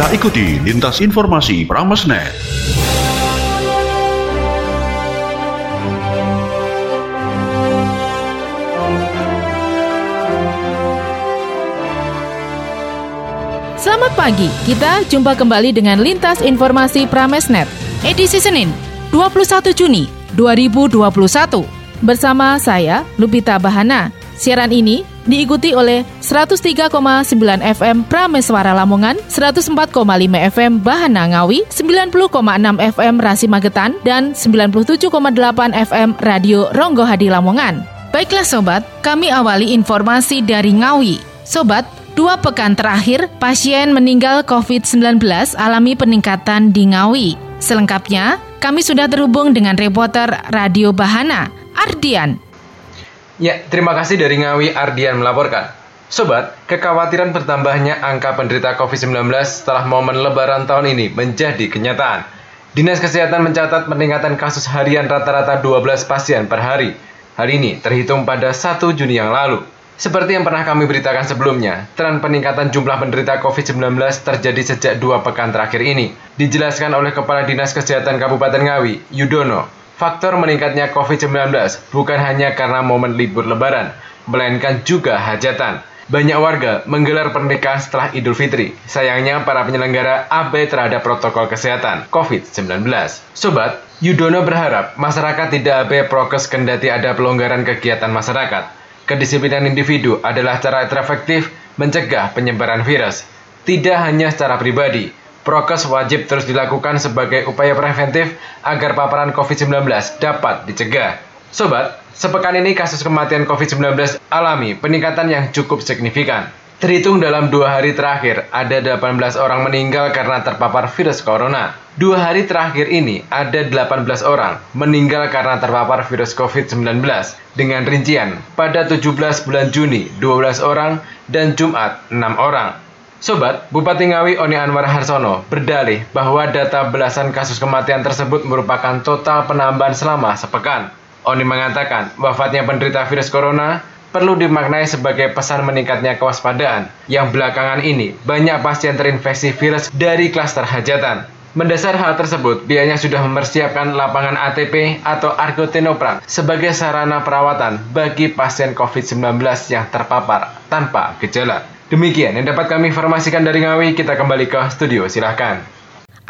Kita ikuti lintas informasi Pramesnet. Selamat pagi, kita jumpa kembali dengan Lintas Informasi Pramesnet, edisi Senin, 21 Juni 2021. Bersama saya, Lupita Bahana. Siaran ini diikuti oleh 103,9 FM Prameswara Lamongan, 104,5 FM Bahana Ngawi, 90,6 FM Rasi Magetan, dan 97,8 FM Radio Ronggo Hadi Lamongan. Baiklah sobat, kami awali informasi dari Ngawi. Sobat, dua pekan terakhir pasien meninggal COVID-19 alami peningkatan di Ngawi. Selengkapnya, kami sudah terhubung dengan reporter Radio Bahana, Ardian. Ya, terima kasih dari Ngawi Ardian melaporkan. Sobat, kekhawatiran bertambahnya angka penderita COVID-19 setelah momen lebaran tahun ini menjadi kenyataan. Dinas Kesehatan mencatat peningkatan kasus harian rata-rata 12 pasien per hari. Hal ini terhitung pada 1 Juni yang lalu. Seperti yang pernah kami beritakan sebelumnya, tren peningkatan jumlah penderita COVID-19 terjadi sejak dua pekan terakhir ini. Dijelaskan oleh Kepala Dinas Kesehatan Kabupaten Ngawi, Yudono, Faktor meningkatnya COVID-19 bukan hanya karena momen libur lebaran, melainkan juga hajatan. Banyak warga menggelar pernikahan setelah Idul Fitri. Sayangnya para penyelenggara abai terhadap protokol kesehatan COVID-19. Sobat, Yudono berharap masyarakat tidak abai prokes kendati ada pelonggaran kegiatan masyarakat. Kedisiplinan individu adalah cara terefektif mencegah penyebaran virus. Tidak hanya secara pribadi, Prokes wajib terus dilakukan sebagai upaya preventif agar paparan COVID-19 dapat dicegah. Sobat, sepekan ini kasus kematian COVID-19 alami peningkatan yang cukup signifikan. Terhitung dalam dua hari terakhir, ada 18 orang meninggal karena terpapar virus corona. Dua hari terakhir ini, ada 18 orang meninggal karena terpapar virus COVID-19. Dengan rincian, pada 17 bulan Juni, 12 orang, dan Jumat, 6 orang. Sobat, Bupati Ngawi Oni Anwar Harsono berdalih bahwa data belasan kasus kematian tersebut merupakan total penambahan selama sepekan. Oni mengatakan wafatnya penderita virus corona perlu dimaknai sebagai pesan meningkatnya kewaspadaan yang belakangan ini banyak pasien terinfeksi virus dari klaster hajatan. Mendasar hal tersebut, pihaknya sudah mempersiapkan lapangan ATP atau argotenoprak sebagai sarana perawatan bagi pasien COVID-19 yang terpapar tanpa gejala. Demikian yang dapat kami informasikan dari Ngawi, kita kembali ke studio, silahkan.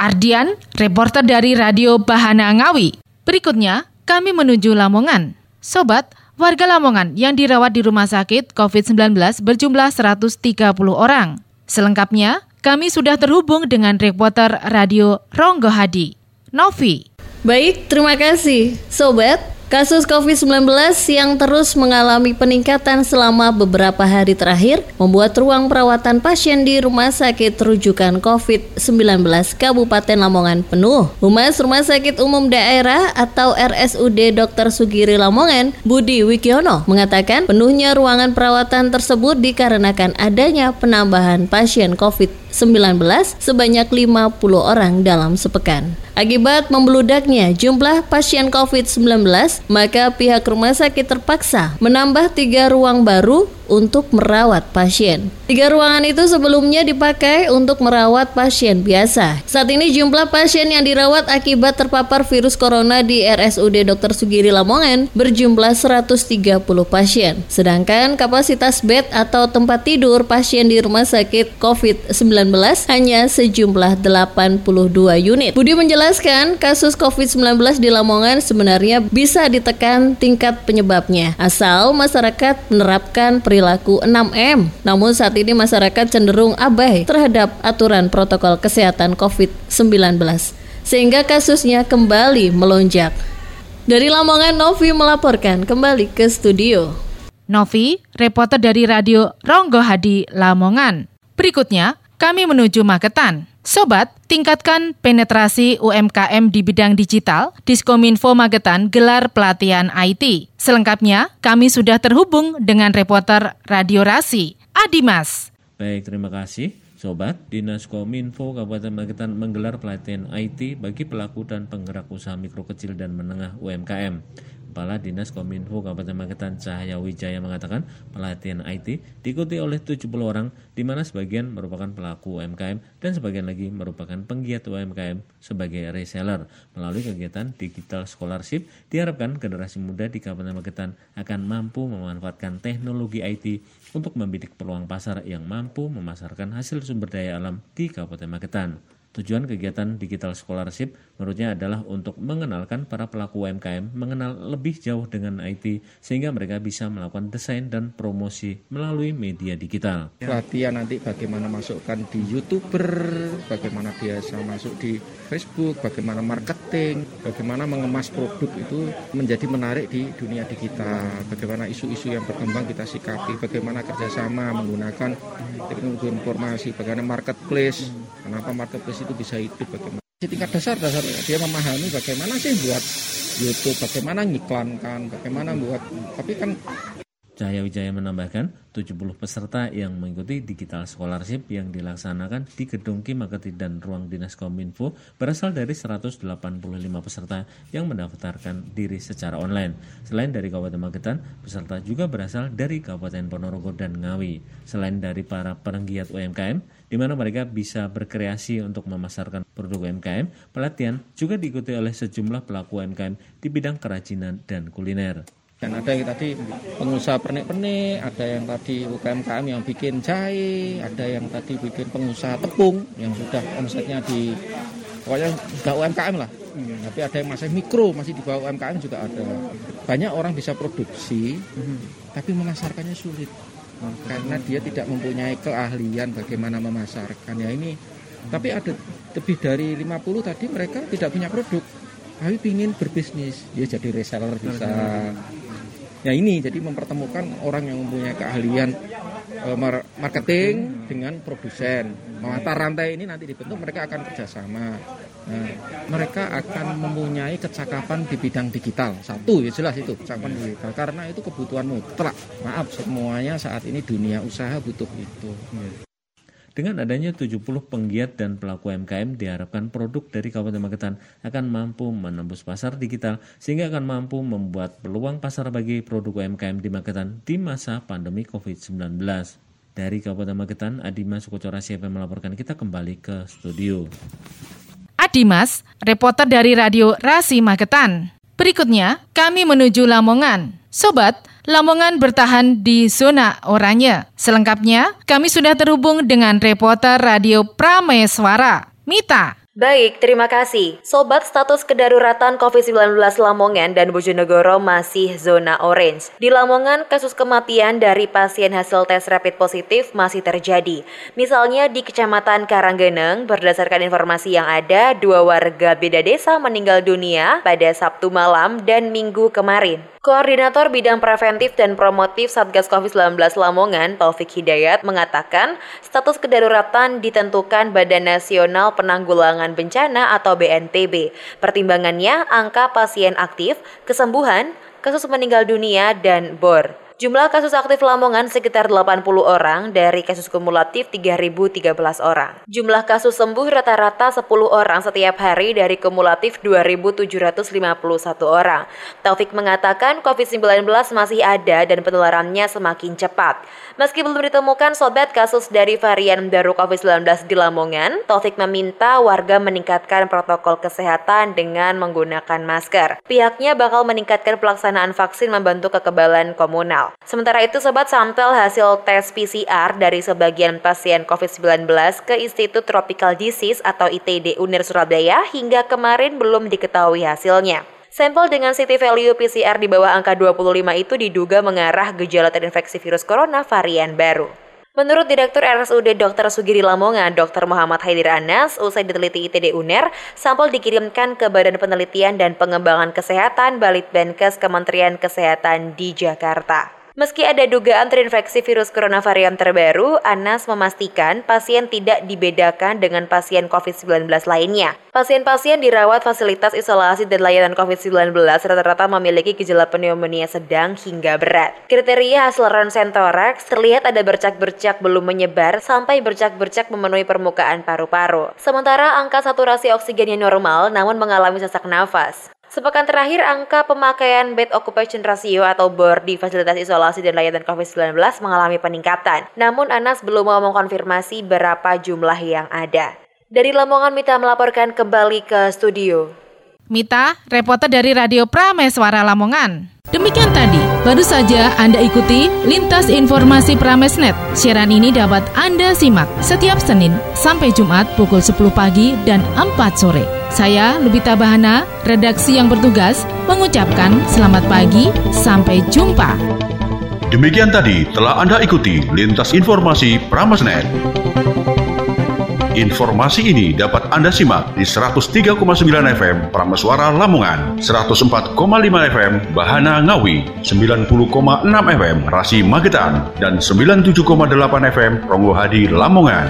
Ardian, reporter dari Radio Bahana Ngawi. Berikutnya, kami menuju Lamongan. Sobat, warga Lamongan yang dirawat di rumah sakit COVID-19 berjumlah 130 orang. Selengkapnya, kami sudah terhubung dengan reporter Radio Ronggo Hadi. Novi. Baik, terima kasih. Sobat, Kasus COVID-19 yang terus mengalami peningkatan selama beberapa hari terakhir membuat ruang perawatan pasien di Rumah Sakit Rujukan COVID-19 Kabupaten Lamongan penuh. Humas Rumah Sakit Umum Daerah atau RSUD Dr. Sugiri Lamongan, Budi Wikiono, mengatakan penuhnya ruangan perawatan tersebut dikarenakan adanya penambahan pasien COVID-19 sebanyak 50 orang dalam sepekan. Akibat membeludaknya jumlah pasien COVID-19, maka pihak rumah sakit terpaksa menambah tiga ruang baru untuk merawat pasien. Tiga ruangan itu sebelumnya dipakai untuk merawat pasien biasa. Saat ini jumlah pasien yang dirawat akibat terpapar virus corona di RSUD Dr. Sugiri Lamongan berjumlah 130 pasien. Sedangkan kapasitas bed atau tempat tidur pasien di rumah sakit COVID-19 hanya sejumlah 82 unit. Budi menjelaskan kasus COVID-19 di Lamongan sebenarnya bisa ditekan tingkat penyebabnya asal masyarakat menerapkan perilaku perilaku 6M. Namun saat ini masyarakat cenderung abai terhadap aturan protokol kesehatan COVID-19 sehingga kasusnya kembali melonjak. Dari Lamongan Novi melaporkan kembali ke studio. Novi, reporter dari Radio Ronggo Hadi Lamongan. Berikutnya, kami menuju Magetan. Sobat, tingkatkan penetrasi UMKM di bidang digital. Diskominfo Magetan gelar pelatihan IT. Selengkapnya, kami sudah terhubung dengan reporter Radio Rasi, Adimas. Baik, terima kasih. Sobat, Dinas Kominfo Kabupaten Magetan menggelar pelatihan IT bagi pelaku dan penggerak usaha mikro kecil dan menengah UMKM. Kepala Dinas Kominfo Kabupaten Magetan Cahaya Wijaya mengatakan pelatihan IT diikuti oleh 70 orang di mana sebagian merupakan pelaku UMKM dan sebagian lagi merupakan penggiat UMKM sebagai reseller. Melalui kegiatan Digital Scholarship diharapkan generasi muda di Kabupaten Magetan akan mampu memanfaatkan teknologi IT untuk membidik peluang pasar yang mampu memasarkan hasil sumber daya alam di Kabupaten Magetan. Tujuan kegiatan Digital Scholarship menurutnya adalah untuk mengenalkan para pelaku UMKM mengenal lebih jauh dengan IT sehingga mereka bisa melakukan desain dan promosi melalui media digital. Pelatihan nanti bagaimana masukkan di YouTuber, bagaimana biasa masuk di Facebook, bagaimana marketing, bagaimana mengemas produk itu menjadi menarik di dunia digital, bagaimana isu-isu yang berkembang kita sikapi, bagaimana kerjasama menggunakan teknologi informasi, bagaimana marketplace, kenapa marketplace itu bisa hidup bagaimana di tingkat dasar dasar dia memahami bagaimana sih buat YouTube bagaimana ngiklankan bagaimana buat tapi kan Cahaya Wijaya menambahkan 70 peserta yang mengikuti digital scholarship yang dilaksanakan di Gedung Kimaketi dan Ruang Dinas Kominfo berasal dari 185 peserta yang mendaftarkan diri secara online. Selain dari Kabupaten Magetan, peserta juga berasal dari Kabupaten Ponorogo dan Ngawi. Selain dari para penggiat UMKM, di mana mereka bisa berkreasi untuk memasarkan produk UMKM, pelatihan juga diikuti oleh sejumlah pelaku UMKM di bidang kerajinan dan kuliner. Dan ada yang tadi pengusaha pernik-pernik, ada yang tadi UKMKM yang bikin jahe, ada yang tadi bikin pengusaha tepung yang sudah omsetnya di pokoknya sudah UMKM lah. Hmm. Tapi ada yang masih mikro, masih di bawah UMKM juga ada. Banyak orang bisa produksi, hmm. tapi memasarkannya sulit. Karena dia tidak mempunyai keahlian bagaimana memasarkan. Ya ini, tapi ada lebih dari 50 tadi mereka tidak punya produk. Tapi ingin berbisnis, dia jadi reseller bisa, Ya ini jadi mempertemukan orang yang mempunyai keahlian uh, marketing dengan produsen. Mata rantai ini nanti dibentuk mereka akan kerjasama. Nah, mereka akan mempunyai kecakapan di bidang digital. Satu ya jelas itu kecakapan digital karena itu kebutuhan mutlak. Maaf semuanya saat ini dunia usaha butuh itu. Dengan adanya 70 penggiat dan pelaku UMKM diharapkan produk dari Kabupaten Magetan akan mampu menembus pasar digital sehingga akan mampu membuat peluang pasar bagi produk UMKM di Magetan di masa pandemi COVID-19. Dari Kabupaten Magetan, Adimas Sukocora siapa melaporkan kita kembali ke studio. Adimas, reporter dari Radio Rasi Magetan. Berikutnya, kami menuju Lamongan. Sobat, Lamongan bertahan di zona oranye. Selengkapnya, kami sudah terhubung dengan reporter Radio Prameswara, Mita. Baik, terima kasih. Sobat status kedaruratan COVID-19 Lamongan dan Bojonegoro masih zona orange. Di Lamongan, kasus kematian dari pasien hasil tes rapid positif masih terjadi. Misalnya di Kecamatan Karanggeneng, berdasarkan informasi yang ada, dua warga beda desa meninggal dunia pada Sabtu malam dan Minggu kemarin. Koordinator Bidang Preventif dan Promotif Satgas COVID-19 Lamongan, Taufik Hidayat, mengatakan status kedaruratan ditentukan Badan Nasional Penanggulangan Bencana atau BNPB. Pertimbangannya angka pasien aktif, kesembuhan, kasus meninggal dunia, dan BOR. Jumlah kasus aktif Lamongan sekitar 80 orang dari kasus kumulatif 3.013 orang. Jumlah kasus sembuh rata-rata 10 orang setiap hari dari kumulatif 2.751 orang. Taufik mengatakan COVID-19 masih ada dan penularannya semakin cepat. Meski belum ditemukan sobat kasus dari varian baru COVID-19 di Lamongan, Taufik meminta warga meningkatkan protokol kesehatan dengan menggunakan masker. Pihaknya bakal meningkatkan pelaksanaan vaksin membantu kekebalan komunal. Sementara itu, sobat sampel hasil tes PCR dari sebagian pasien COVID-19 ke Institut Tropical Disease atau ITD UNIR Surabaya hingga kemarin belum diketahui hasilnya. Sampel dengan city value PCR di bawah angka 25 itu diduga mengarah gejala terinfeksi virus corona varian baru. Menurut Direktur RSUD Dr. Sugiri Lamongan, Dr. Muhammad Haidir Anas, usai diteliti ITD UNER, sampel dikirimkan ke Badan Penelitian dan Pengembangan Kesehatan Balitbangkes Kementerian Kesehatan di Jakarta. Meski ada dugaan terinfeksi virus corona varian terbaru, Anas memastikan pasien tidak dibedakan dengan pasien COVID-19 lainnya. Pasien-pasien dirawat fasilitas isolasi dan layanan COVID-19 rata-rata memiliki gejala pneumonia sedang hingga berat. Kriteria hasil ronsen toraks terlihat ada bercak-bercak belum menyebar sampai bercak-bercak memenuhi permukaan paru-paru. Sementara angka saturasi oksigennya normal namun mengalami sesak nafas. Sepekan terakhir, angka pemakaian bed occupation ratio atau BOR di fasilitas isolasi dan layanan COVID-19 mengalami peningkatan. Namun Anas belum mau mengkonfirmasi berapa jumlah yang ada. Dari Lamongan, Mita melaporkan kembali ke studio. Mita, reporter dari Radio Prameswara Lamongan. Demikian tadi, baru saja Anda ikuti Lintas Informasi Pramesnet. Siaran ini dapat Anda simak setiap Senin sampai Jumat pukul 10 pagi dan 4 sore. Saya, Lubita Bahana, redaksi yang bertugas, mengucapkan selamat pagi, sampai jumpa. Demikian tadi telah Anda ikuti Lintas Informasi Pramesnet. Informasi ini dapat Anda simak di 103,9 FM Prameswara Lamongan, 104,5 FM Bahana Ngawi, 90,6 FM Rasi Magetan, dan 97,8 FM Ronggo Hadi Lamongan.